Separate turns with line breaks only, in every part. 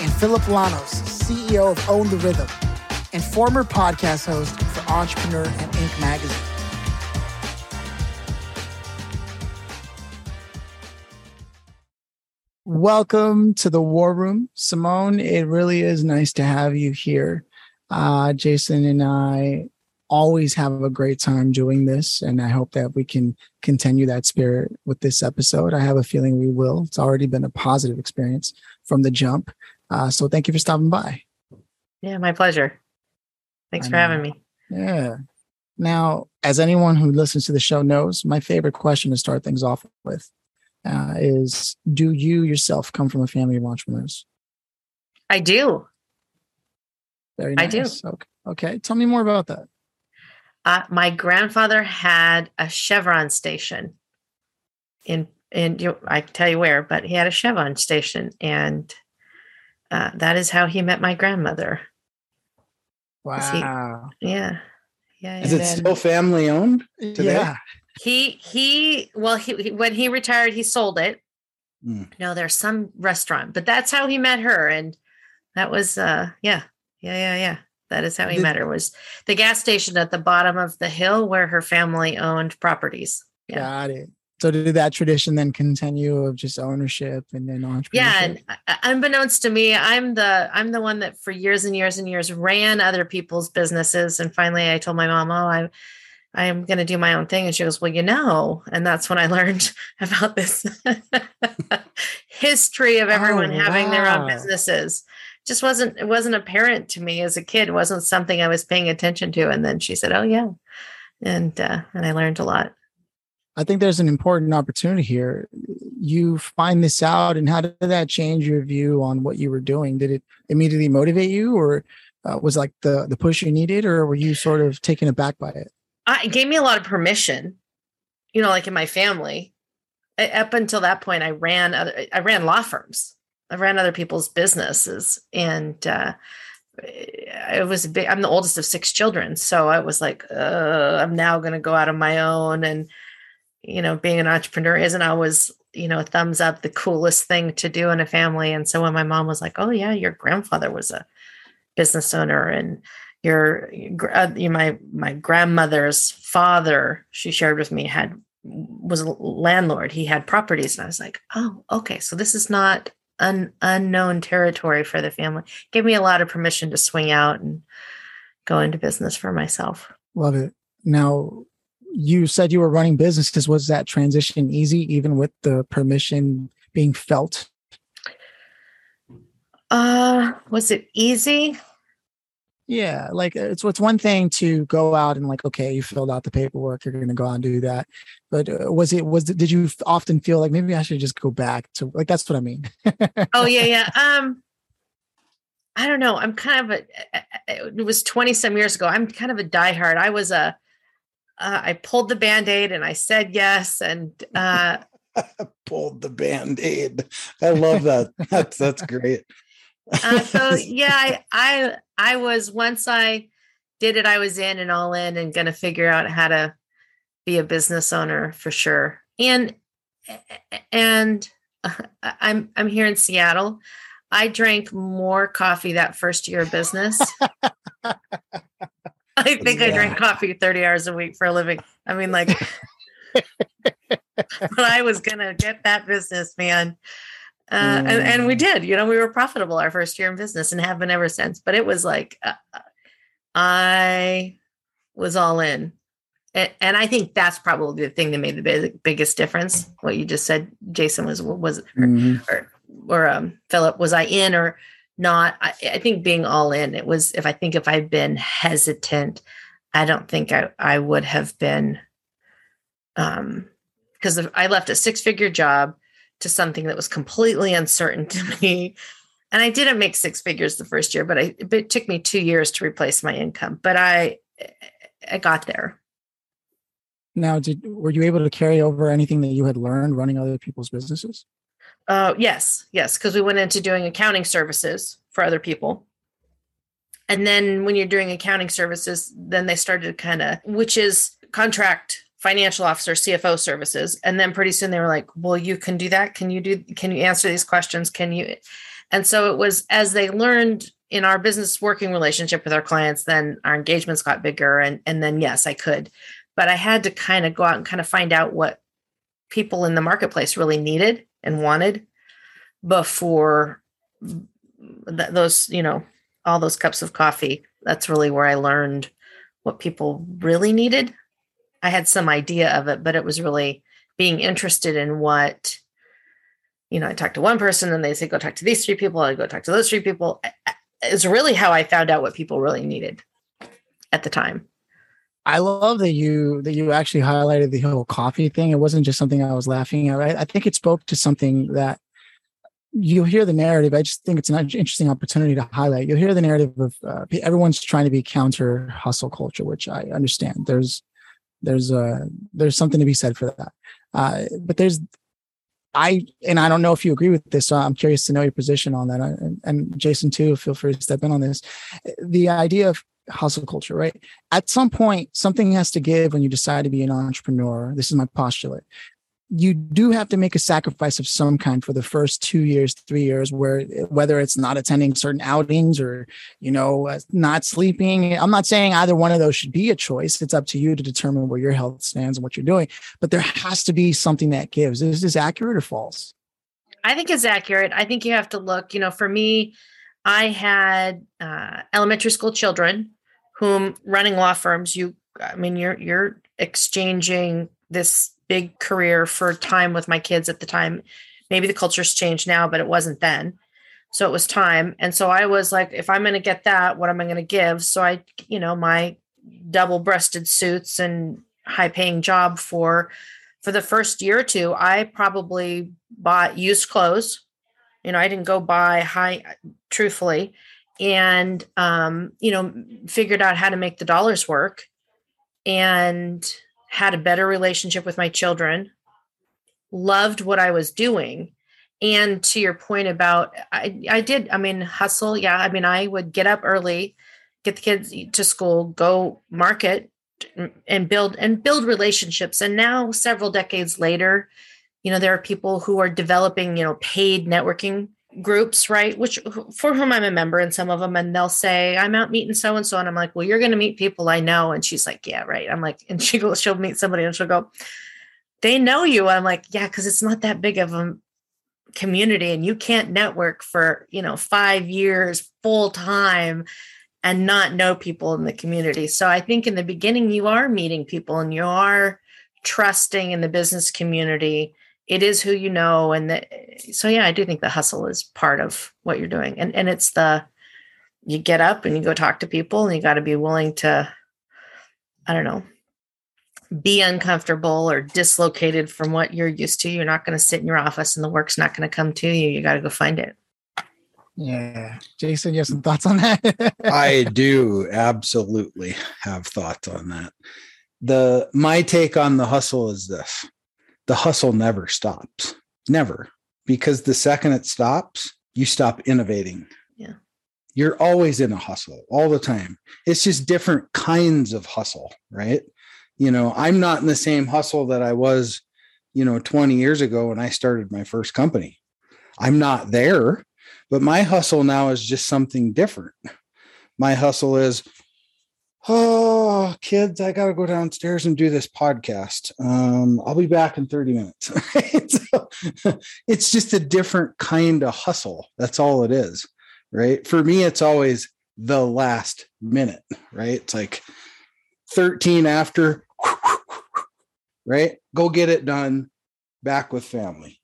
and Phillip Lanos, CEO of Own the Rhythm, and former podcast host for Entrepreneur and Inc. magazine. Welcome to the War Room. Simone, it really is nice to have you here. Uh, Jason and I always have a great time doing this, and I hope that we can continue that spirit with this episode. I have a feeling we will. It's already been a positive experience from the jump. Uh, so thank you for stopping by.
Yeah, my pleasure. Thanks
I
for
know.
having me.
Yeah. Now, as anyone who listens to the show knows, my favorite question to start things off with uh, is Do you yourself come from a family of entrepreneurs?
I do.
Very nice.
I do.
Okay. okay. Tell me more about that.
Uh, my grandfather had a Chevron station in in you I can tell you where, but he had a Chevron station, and uh, that is how he met my grandmother. Is he-
Wow.
Yeah, yeah.
Is
yeah.
it still family owned? today?
Yeah.
He he. Well, he, he when he retired, he sold it.
Hmm.
No, there's some restaurant, but that's how he met her, and that was uh yeah yeah yeah yeah. That is how he
Did-
met her. Was the gas station at the bottom of the hill where her family owned properties. Yeah.
Got it. So did that tradition then continue of just ownership and then entrepreneurship?
Yeah, and uh, unbeknownst to me, I'm the I'm the one that for years and years and years ran other people's businesses, and finally I told my mom, "Oh, I'm I'm going to do my own thing," and she goes, "Well, you know," and that's when I learned about this history of everyone
Oh,
having their own businesses. Just wasn't it wasn't apparent to me as a kid. It wasn't something I was paying attention to, and then she said, "Oh yeah," and uh, and I learned a lot.
I think there's an important opportunity here. You find this out, and how did that change your view on what you were doing? Did it immediately motivate you, or uh, was like the the push you needed, or were you sort of taken aback by it?
I, it gave me a lot of permission, you know, like in my family. A- Up until that point, I ran other, I ran law firms. I ran other people's businesses, and uh, it was big. I'm the oldest of six children, so I was like, uh, I'm now going to go out on my own, and you know, being an entrepreneur isn't always you know thumbs up the coolest thing to do in a family. And so when my mom was like, "Oh yeah, your grandfather was a business owner," and your uh, you- my my grandmother's father she shared with me had was a landlord. He had properties. And i was like oh okay. So this is not un, unknown territory for the family. Gave me a lot of permission to swing out and go into business for myself.
Love it. Now, you said you were running businesses. Was that transition easy, even with the permission being felt?
uh was it easy
Yeah, like uh, it's it's one thing to go out and like, okay, you filled out the paperwork, you're going to go out and do that. But uh, was it was did you often feel like maybe I should just go back to like that's what I mean?
oh yeah yeah um i don't know i'm kind of a it was 20 some years ago i'm kind of a diehard i was a uh, i pulled the band-aid and i said yes and uh
Pulled the band aid. I love that. That's that's great.
uh, so yeah I, I i was once i did it i was in and all in and gonna figure out how to be a business owner for sure and and uh, i'm i'm here in seattle i drank more coffee that first year of business i think i drank coffee 30 hours a week for a living i mean like but i was gonna get that business man uh, and, and we
Mm.
did you know we were profitable our first year in business and have been ever since but it was like uh, i was all in and, and i think that's probably the thing that made the big, biggest difference what you just said jason was was or,
Mhm.
or, or um, phillip was i in or not I, I think being all in it was if i think if i'd been hesitant i don't think i, I would have been um because i left a six figure job to something that was completely uncertain to me and I didn't make six figures the first year, but I, it took me two years to replace my income, but I, I got there.
Now, did were you able to carry over anything that you had learned running other people's businesses?
Uh, yes, yes, because we went into doing accounting services for other people. And then when you're doing accounting services, then they started kind of, which is contract financial officer, CFO services. And then pretty soon they were like, well, you can do that. Can you do, can you answer these questions? Can you? And so it was as they learned in our business working relationship with our clients, then our engagements got bigger. And, and then, yes, I could. But I had to kind of go out and kind of find out what people in the marketplace really needed and wanted before th- those, you know, all those cups of coffee. That's really where I learned what people really needed. I had some idea of it, but it was really being interested in what, you know, I talked to one person and they say, go talk to these three people. I go talk to those three people. It's really how I found out what people really needed at the time.
I love that you that you actually highlighted the whole coffee thing. It wasn't just something I was laughing at. Right? I think it spoke to something that you'll hear the narrative. I just think it's an interesting opportunity to highlight. You'll hear the narrative of uh, everyone's trying to be counter hustle culture, which I understand. There's there's a there's something to be said for that. Uh, but there's I and I don't know if you agree with this, so I'm curious to know your position on that. And Jason too, feel free to step in on this. The idea of hustle culture, right? At some point, something has to give when you decide to be an entrepreneur. This is my postulate you do have to make a sacrifice of some kind for the first two years, three years, where whether it's not attending certain outings or, you know, uh, not sleeping. I'm not saying either one of those should be a choice. It's up to you to determine where your health stands and what you're doing. But there has to be something that gives. Is this accurate or false?
I think it's accurate. I think you have to look, you know, for me, I had uh, elementary school children whom running law firms, you, I mean, you're, you're exchanging this big career for time with my kids at the time. Maybe the culture's changed now, but it wasn't then. So it was time. And so I was like, if I'm going to get that, what am I going to give? So I, you know, my double breasted suits and high paying job for for the first year or two, I probably bought used clothes. You know, I didn't go buy high, truthfully, and um, you know, figured out how to make the dollars work. And had a better relationship with my children, loved what I was doing. And to your point about, I, I did, I mean, hustle. Yeah. I mean, I would get up early, get the kids to school, go market and build and build relationships. And now, several decades later, you know, there are people who are developing, you know, paid networking groups, right? Which for whom I'm a member and some of them, and they'll say, I'm out meeting so and so. And I'm like, well, you're going to meet people I know. And she's like, yeah, right. I'm like, and she goes, she'll meet somebody and she'll go, they know you. I'm like, yeah, because it's not that big of a community and you can't network for, you know, five years full time and not know people in the community. So I think in the beginning, you are meeting people and you are trusting in the business community it is who you know and the, so yeah i do think the hustle is part of what you're doing. And and it's the you get up and you go talk to people and you got to be willing to i don't know be uncomfortable or dislocated from what you're used to. You're not going to sit in your office and the work's not going to come to you. You got to go find it.
Yeah. Jason you have some thoughts on that?
I do absolutely have thoughts on that. The my take on the hustle is this the hustle never stops. Never. Because the second it stops, you stop innovating.
Yeah.
You're always in a hustle all the time. It's just different kinds of hustle, right? You know, I'm not in the same hustle that I was, you know, 20 years ago when I started my first company. I'm not there, but my hustle now is just something different. My hustle is oh kids i gotta go downstairs and do this podcast. Um, i'll be back in 30 minutes. So, it's just a different kind of hustle. That's all it is right? For me it's always the last minute right? It's like 13 after right? Go get it done back with family.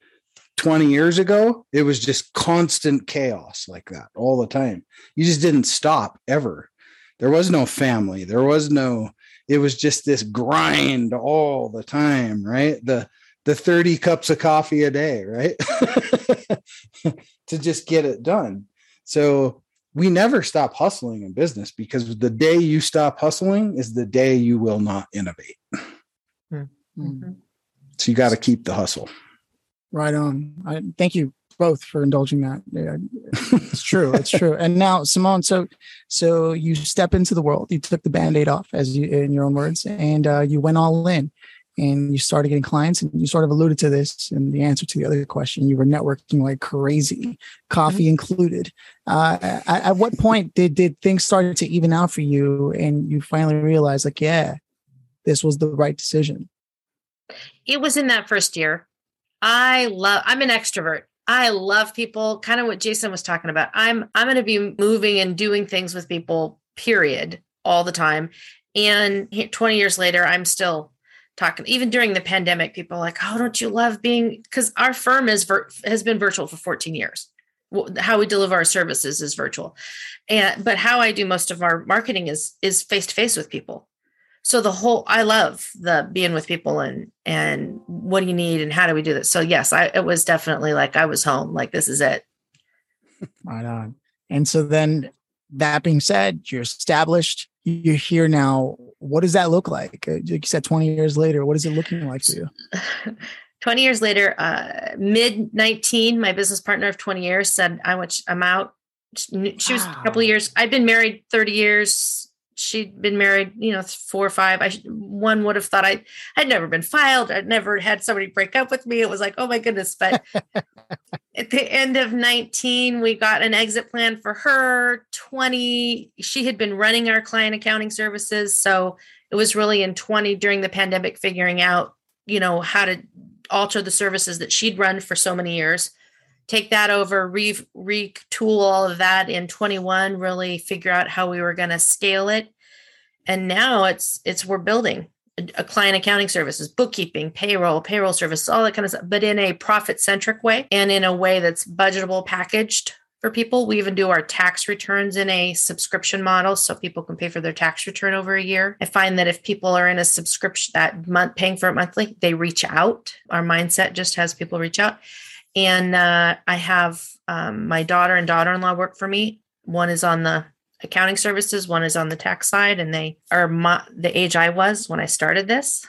20 years ago it was just constant chaos like that all the time. You just didn't stop ever there was no family there was no it was just this grind all the time right the the 30 cups of coffee a day right to just get it done So we never stop hustling in business because the day you stop hustling is the day you will not innovate.
Mm-hmm.
So you got to keep the hustle.
Right on. I thank you both for indulging that. Yeah, it's true. It's true. And now, Simone, so so you step into the world. You took the band-aid off, as you in your own words, and uh, you went all in and you started getting clients and you sort of alluded to this in the answer to the other question you were networking like crazy coffee mm-hmm. included uh, at, at, what point did did things start to even out for you and you finally realized like yeah this was the right decision
it was in that first year i love i'm an extrovert i love people kind of what jason was talking about. I'm i'm going to be moving and doing things with people period all the time. And 20 years later i'm still talking even during the pandemic people like oh don't you love being because our firm is has been virtual for 14 years. How we deliver our services is virtual. And but how i do most of our marketing is is face to face with people so the whole i love the being with people and and what do you need and how do we do this so yes i it was definitely like i was home like this is it
right on and so then that being said you're established you're here now. What does that look like? Uh, like you said, 20 years later, what is it looking like for you?
20 years later, uh, mid 19, my business partner of 20 years said, I want, I'm out. She was a couple of years. I've been married 30 years she'd been married, you know, four or five. I one would have thought I I'd never been filed. I'd never had somebody break up with me. It was like, oh my goodness. But at the end of 19, we got an exit plan for her. 20, she had been running our client accounting services. So it was really in 20 during the pandemic, figuring out, you know, how to alter the services that she'd run for so many years take that over, re- retool all of that in 21, really figure out how we were going to scale it. And now it's it's we're building a client accounting services, bookkeeping, payroll, payroll services, all that kind of stuff, but in a profit centric way and in a way that's budgetable, packaged for people. We even do our tax returns in a subscription model so people can pay for their tax return over a year. I find that if people are in a subscription that month paying for it monthly, they reach out. Our mindset just has people reach out. And uh, I have um, my daughter and daughter in law work for me. One is on the accounting services, one is on the tax side, and they are my, the age I was when I started this.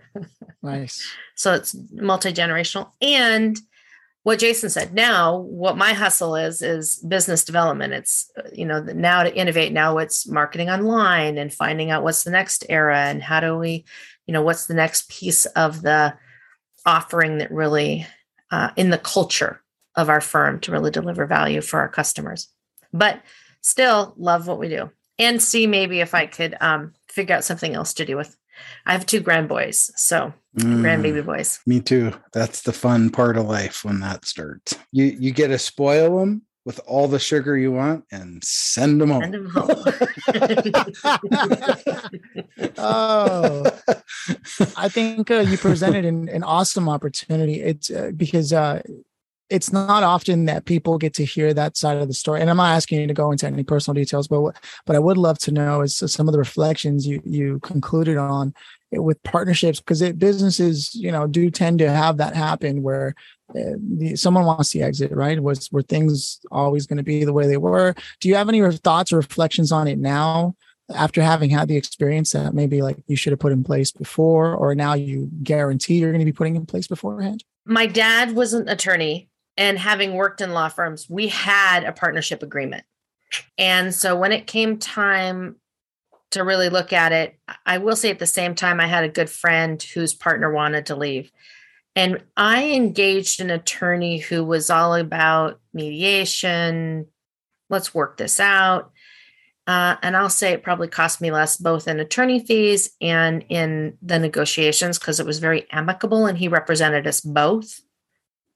nice.
So it's multi generational. And what Jason said now, what my hustle is, is business development. It's, you know, now to innovate, now it's marketing online and finding out what's the next era and how do we, you know, what's the next piece of the offering that really uh, in the culture of our firm to really deliver value for our customers. But still love what we do and see maybe if I could um, figure out something else to do with. I have two grand boys, so mm, grandbaby boys.
Me too. That's the fun part of life when that starts. You you get to spoil them with all the sugar you want and send them home. Send them home.
oh, I think uh, you presented an, an awesome opportunity. It's uh, because uh, it's not often that people get to hear that side of the story. And I'm not asking you to go into any personal details, but but I would love to know is some of the reflections you you concluded on with partnerships because businesses you know do tend to have that happen where the, someone wants the exit right? Was were things always going to be the way they were? Do you have any thoughts or reflections on it now after having had the experience that maybe like you should have put in place before or now you guarantee you're going to be putting in place beforehand?
My dad was an attorney and having worked in law firms we had a partnership agreement. And so when it came time to really look at it i will say at the same time i had a good friend whose partner wanted to leave and I engaged an attorney who was all about mediation. Let's work this out. Uh, and I'll say it probably cost me less both in attorney fees and in the negotiations because it was very amicable and he represented us both,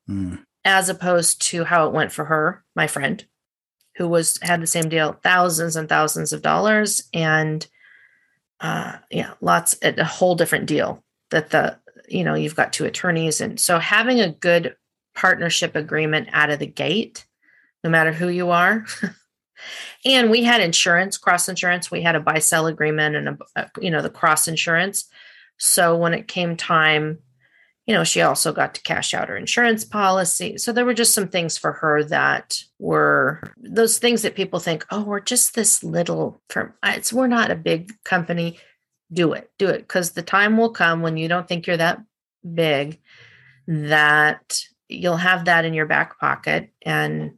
mm. as opposed to how it went for her, my friend, who was had the same deal, thousands and thousands of dollars, and uh, yeah, lots a whole different deal that the you know you've got two attorneys and so having a good partnership agreement out of the gate no matter who you are and we had insurance cross insurance we had a buy sell agreement and a, a, you know the cross insurance so when it came time you know, she also got to cash out her insurance policy. So there were just some things for her that were those things that people think, oh, we're just this little firm. It's we're not a big company. Do it, do it, because the time will come when you don't think you're that big that you'll have that in your back pocket. And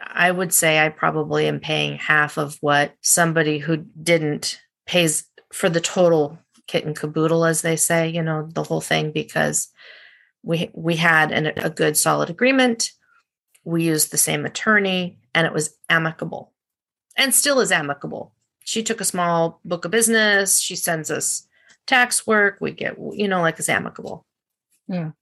I would say I probably am paying half of what somebody who didn't pays for the total kit and caboodle, as they say, you know, the whole thing, because we we had an, a good solid agreement. We used the same attorney and it was amicable and still is amicable. She took a small book of business. She sends us tax work. We get, you know, like it's amicable.
Yeah.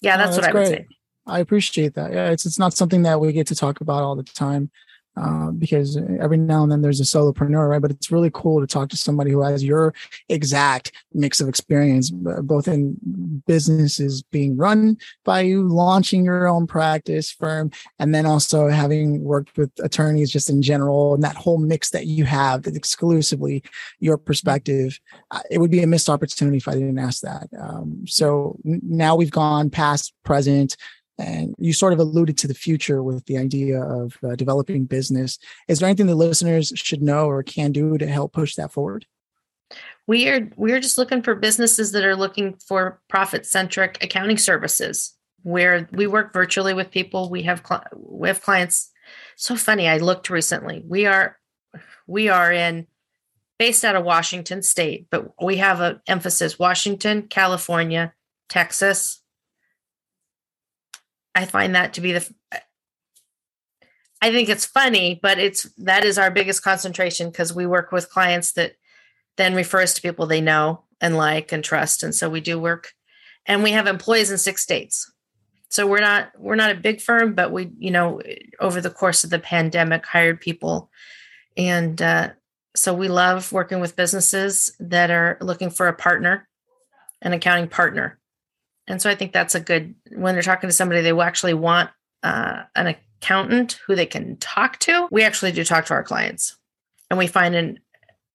Yeah, that's, that's what I great. would say.
I appreciate that. Yeah, it's it's not something that we get to talk about all the time. Uh, because every now and then there's a solopreneur, right? But it's really cool to talk to somebody who has your exact mix of experience, both in businesses being run by you, launching your own practice firm, and then also having worked with attorneys just in general, and that whole mix that you have that's exclusively your perspective. Uh, it would be a missed opportunity if I didn't ask that. Um, so now we've gone past, present, and you sort of alluded to the future with the idea of uh, developing business. Is there anything the listeners should know or can do to help push that forward?
We are we are just looking for businesses that are looking for profit centric accounting services. Where we work virtually with people, we have cl- we have clients. So funny, I looked recently. We are we are in based out of Washington State, but we have an emphasis: Washington, California, Texas, I find that to be the I think it's funny, but it's that is our biggest concentration because we work with clients that then refer us to people they know and like and trust. And so we do work and we have employees in six states. So we're not we're not a big firm, but we, you know, over the course of the pandemic hired people. And uh, so we love working with businesses that are looking for a partner, an accounting partner and so I think that's a good when they're talking to somebody, they will actually want uh, an accountant who they can talk to. We actually do talk to our clients, and we find in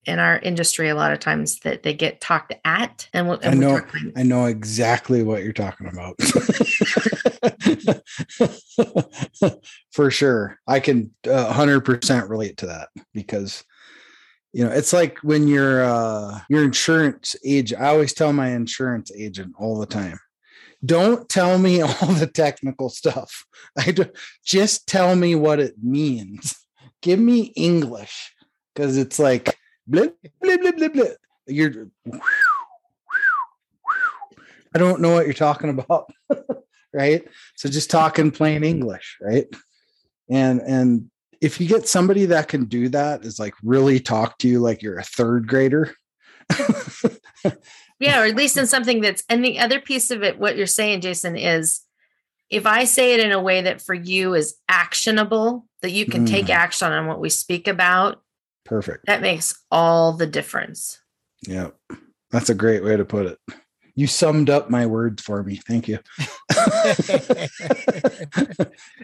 in our industry a lot of times that they get talked at. And, we'll, and
I know I know exactly what you're talking about. For sure, I can uh, hundred percent relate to that because you know it's like when you're uh your insurance agent i always tell my insurance agent all the time don't tell me all the technical stuff. I do, just tell me what it means. Give me English because it's like blah, blah, blah, blah, blah. You're. I don't know what you're talking about, right? So just talk in plain English, right? And and if you get somebody that can do that, is like really talk to you like you're a third grader.
yeah or at least in something that's and the other piece of it what you're saying jason is if i say it in a way that for you is actionable that you can mm. take action on what we speak about
perfect.
that makes all the difference.
Yeah that's a great way to put it you summed up my words for me. Thank you.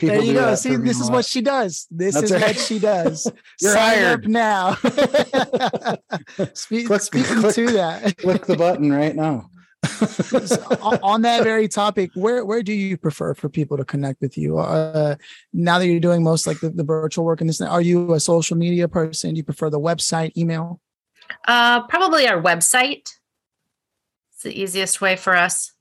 there you go. See, this is what she does. This That's is right. what she does.
You're Sign hired
now. Speak, click, speaking click, to that,
click the button right now.
on that very topic, where where do you prefer for people to connect with you? Uh, now that you're doing most like the, the virtual work and this, are you a social media person? Do you prefer the website, email?
Uh, probably our website. It's the easiest way for us.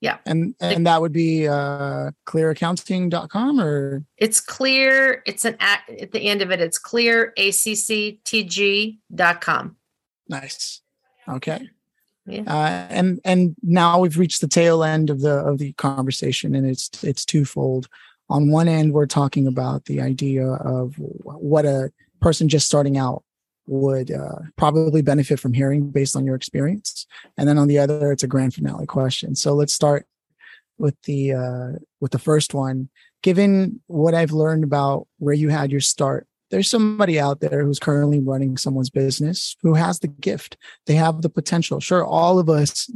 Yeah.
And and that would be uh clearaccounting.com or
it's clear. It's an at, at the end of it, it's clear com.
Nice. Okay. Yeah. Uh, and and now we've reached the tail end of the of the conversation and it's it's twofold. On one end, we're talking about the idea of what a person just starting out would uh, probably benefit from hearing based on your experience. And then on the other, it's a grand finale question. So let's start with the uh, with the first one. Given what I've learned about where you had your start, there's somebody out there who's currently running someone's business who has the gift. They have the potential. Sure, all of us,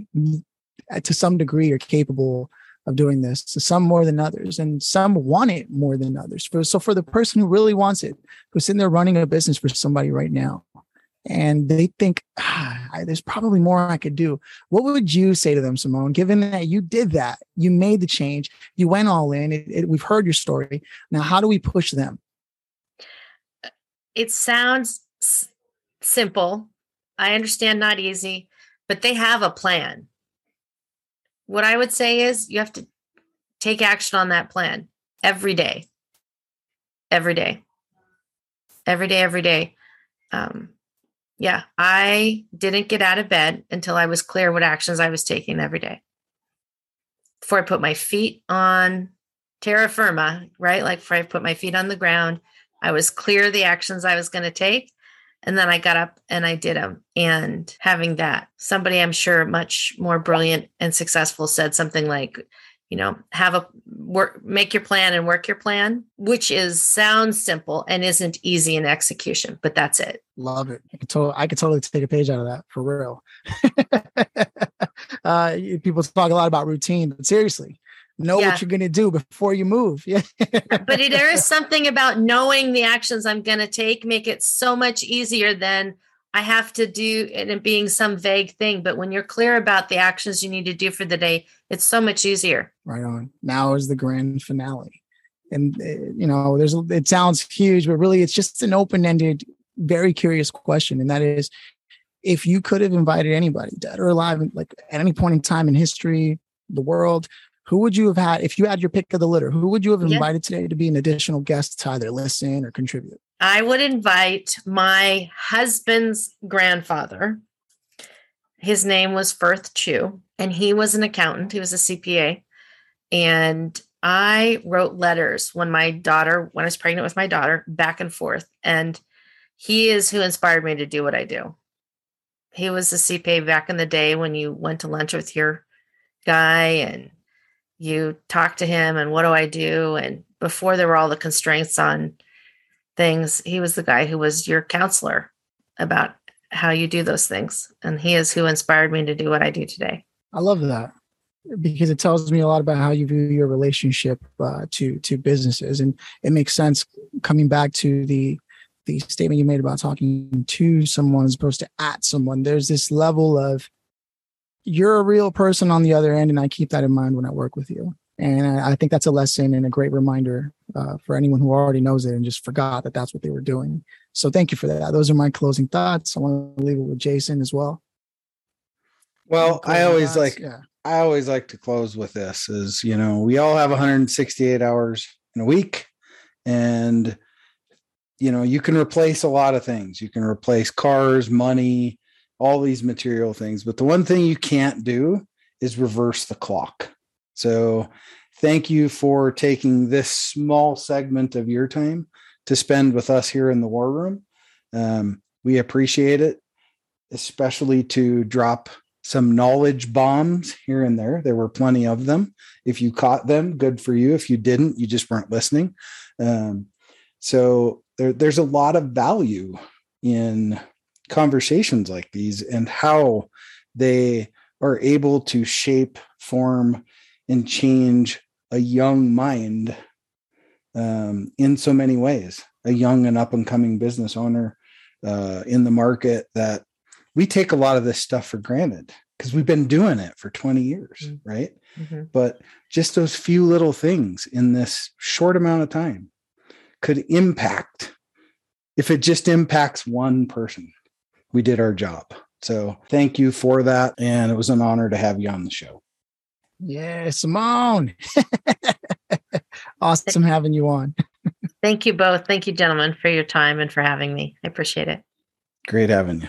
to some degree, are capable of doing this. So some more than others, and some want it more than others. So for the person who really wants it, who's sitting there running a business for somebody right now, and they think ah, there's probably more I could do. What would you say to them, Simone? Given that you did that, you made the change, you went all in. It, it, we've heard your story. Now, how do we push them?
It sounds s- simple. I understand not easy, but they have a plan. What I would say is you have to take action on that plan every day. Every day. Every day, every day. Um, yeah, I didn't get out of bed until I was clear what actions I was taking every day. Before I put my feet on terra firma, right? Like before I put my feet on the ground, I was clear the actions I was going to take. And then I got up and I did them. And having that, somebody I'm sure much more brilliant and successful said something like, you know, have a work, make your plan and work your plan, which is sounds simple and isn't easy in execution, but that's it.
Love it. I could, I could totally take a page out of that for real. uh, people talk a lot about routine, but seriously, know
Yeah.
what you're going to do before you move. Yeah.
but there is something about knowing the actions I'm going to take make it so much easier than I have to do and it being some vague thing. But when you're clear about the actions you need to do for the day, it's so much easier.
right on. Now is the grand finale. And, uh, you know, there's, it sounds huge, but really it's just an open ended, very curious question. And that is if you could have invited anybody, dead or alive, like at any point in time in history, the world, who would you have had if you had your pick of the litter? Who would you have
Yeah.
invited today to be an additional guest to either listen or contribute?
I would invite my husband's grandfather. His name was Firth Chu, and he was an accountant. He was a CPA. And I wrote letters when my daughter, when I was pregnant with my daughter, back and forth. And he is who inspired me to do what I do. He was a CPA back in the day when you went to lunch with your guy and you talk to him and what do I do? And before there were all the constraints on things, he was the guy who was your counselor about how you do those things. And he is who inspired me to do what I do today.
I love that because it tells me a lot about how you view your relationship uh, to to businesses, and it makes sense coming back to the the statement you made about talking to someone as opposed to at someone. There's this level of you're a real person on the other end, and I keep that in mind when I work with you. And I, I think that's a lesson and a great reminder uh, for anyone who already knows it and just forgot that that's what they were doing. So thank you for that. Those are my closing thoughts. I want to leave it with Jason as well.
Well, I always
thoughts?
like
yeah.
I always like to close with this is, you know, we all have 168 hours in a week and you know, you can replace a lot of things. You can replace cars, money, all these material things, but the one thing you can't do is reverse the clock. So, thank you for taking this small segment of your time to spend with us here in the war room. Um, we appreciate it, especially to drop some knowledge bombs here and there. There were plenty of them. If you caught them, good for you. If you didn't, you just weren't listening. Um, so there, there's a lot of value in conversations like these and how they are able to shape, form, and change a young mind um, in so many ways. A young and up and coming business owner uh, in the market that we take a lot of this stuff for granted because we've been doing it for 20 years,
Mm.
right?
Mhm.
But just those few little things in this short amount of time could impact, if it just impacts one person, we did our job. So thank you for that. And it was an honor to have you on the show.
Yeah, Simone. awesome having you on.
Thank you both. Thank you, gentlemen, for your time and for having me. I appreciate it.
Great having you.